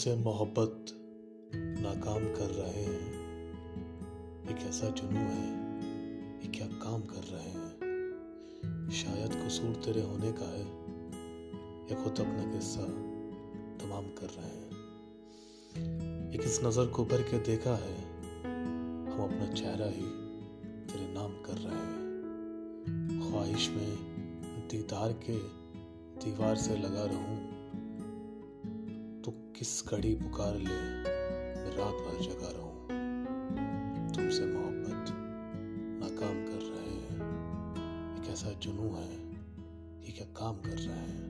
سے محبت ناکام کر رہے ہیں۔ ایک ایسا جنوں ہے یہ کیا کام کر رہے ہیں۔ شاید قصور تیرے ہونے کا ہے، یا خود اپنا قصہ تمام کر رہے ہیں۔ ایک اس نظر کو بھر کے دیکھا ہے، ہم اپنا چہرہ ہی تیرے نام کر رہے ہیں۔ خواہش میں دیدار کے دیوار سے لگا رہوں۔ تو کس کڑی پکار لے، میں رات بھر جگا رہوں۔ تم سے محبت ناکام کر رہے ہیں۔ ایک ایسا جنوں ہے، یہ کیا کام کر رہے ہیں؟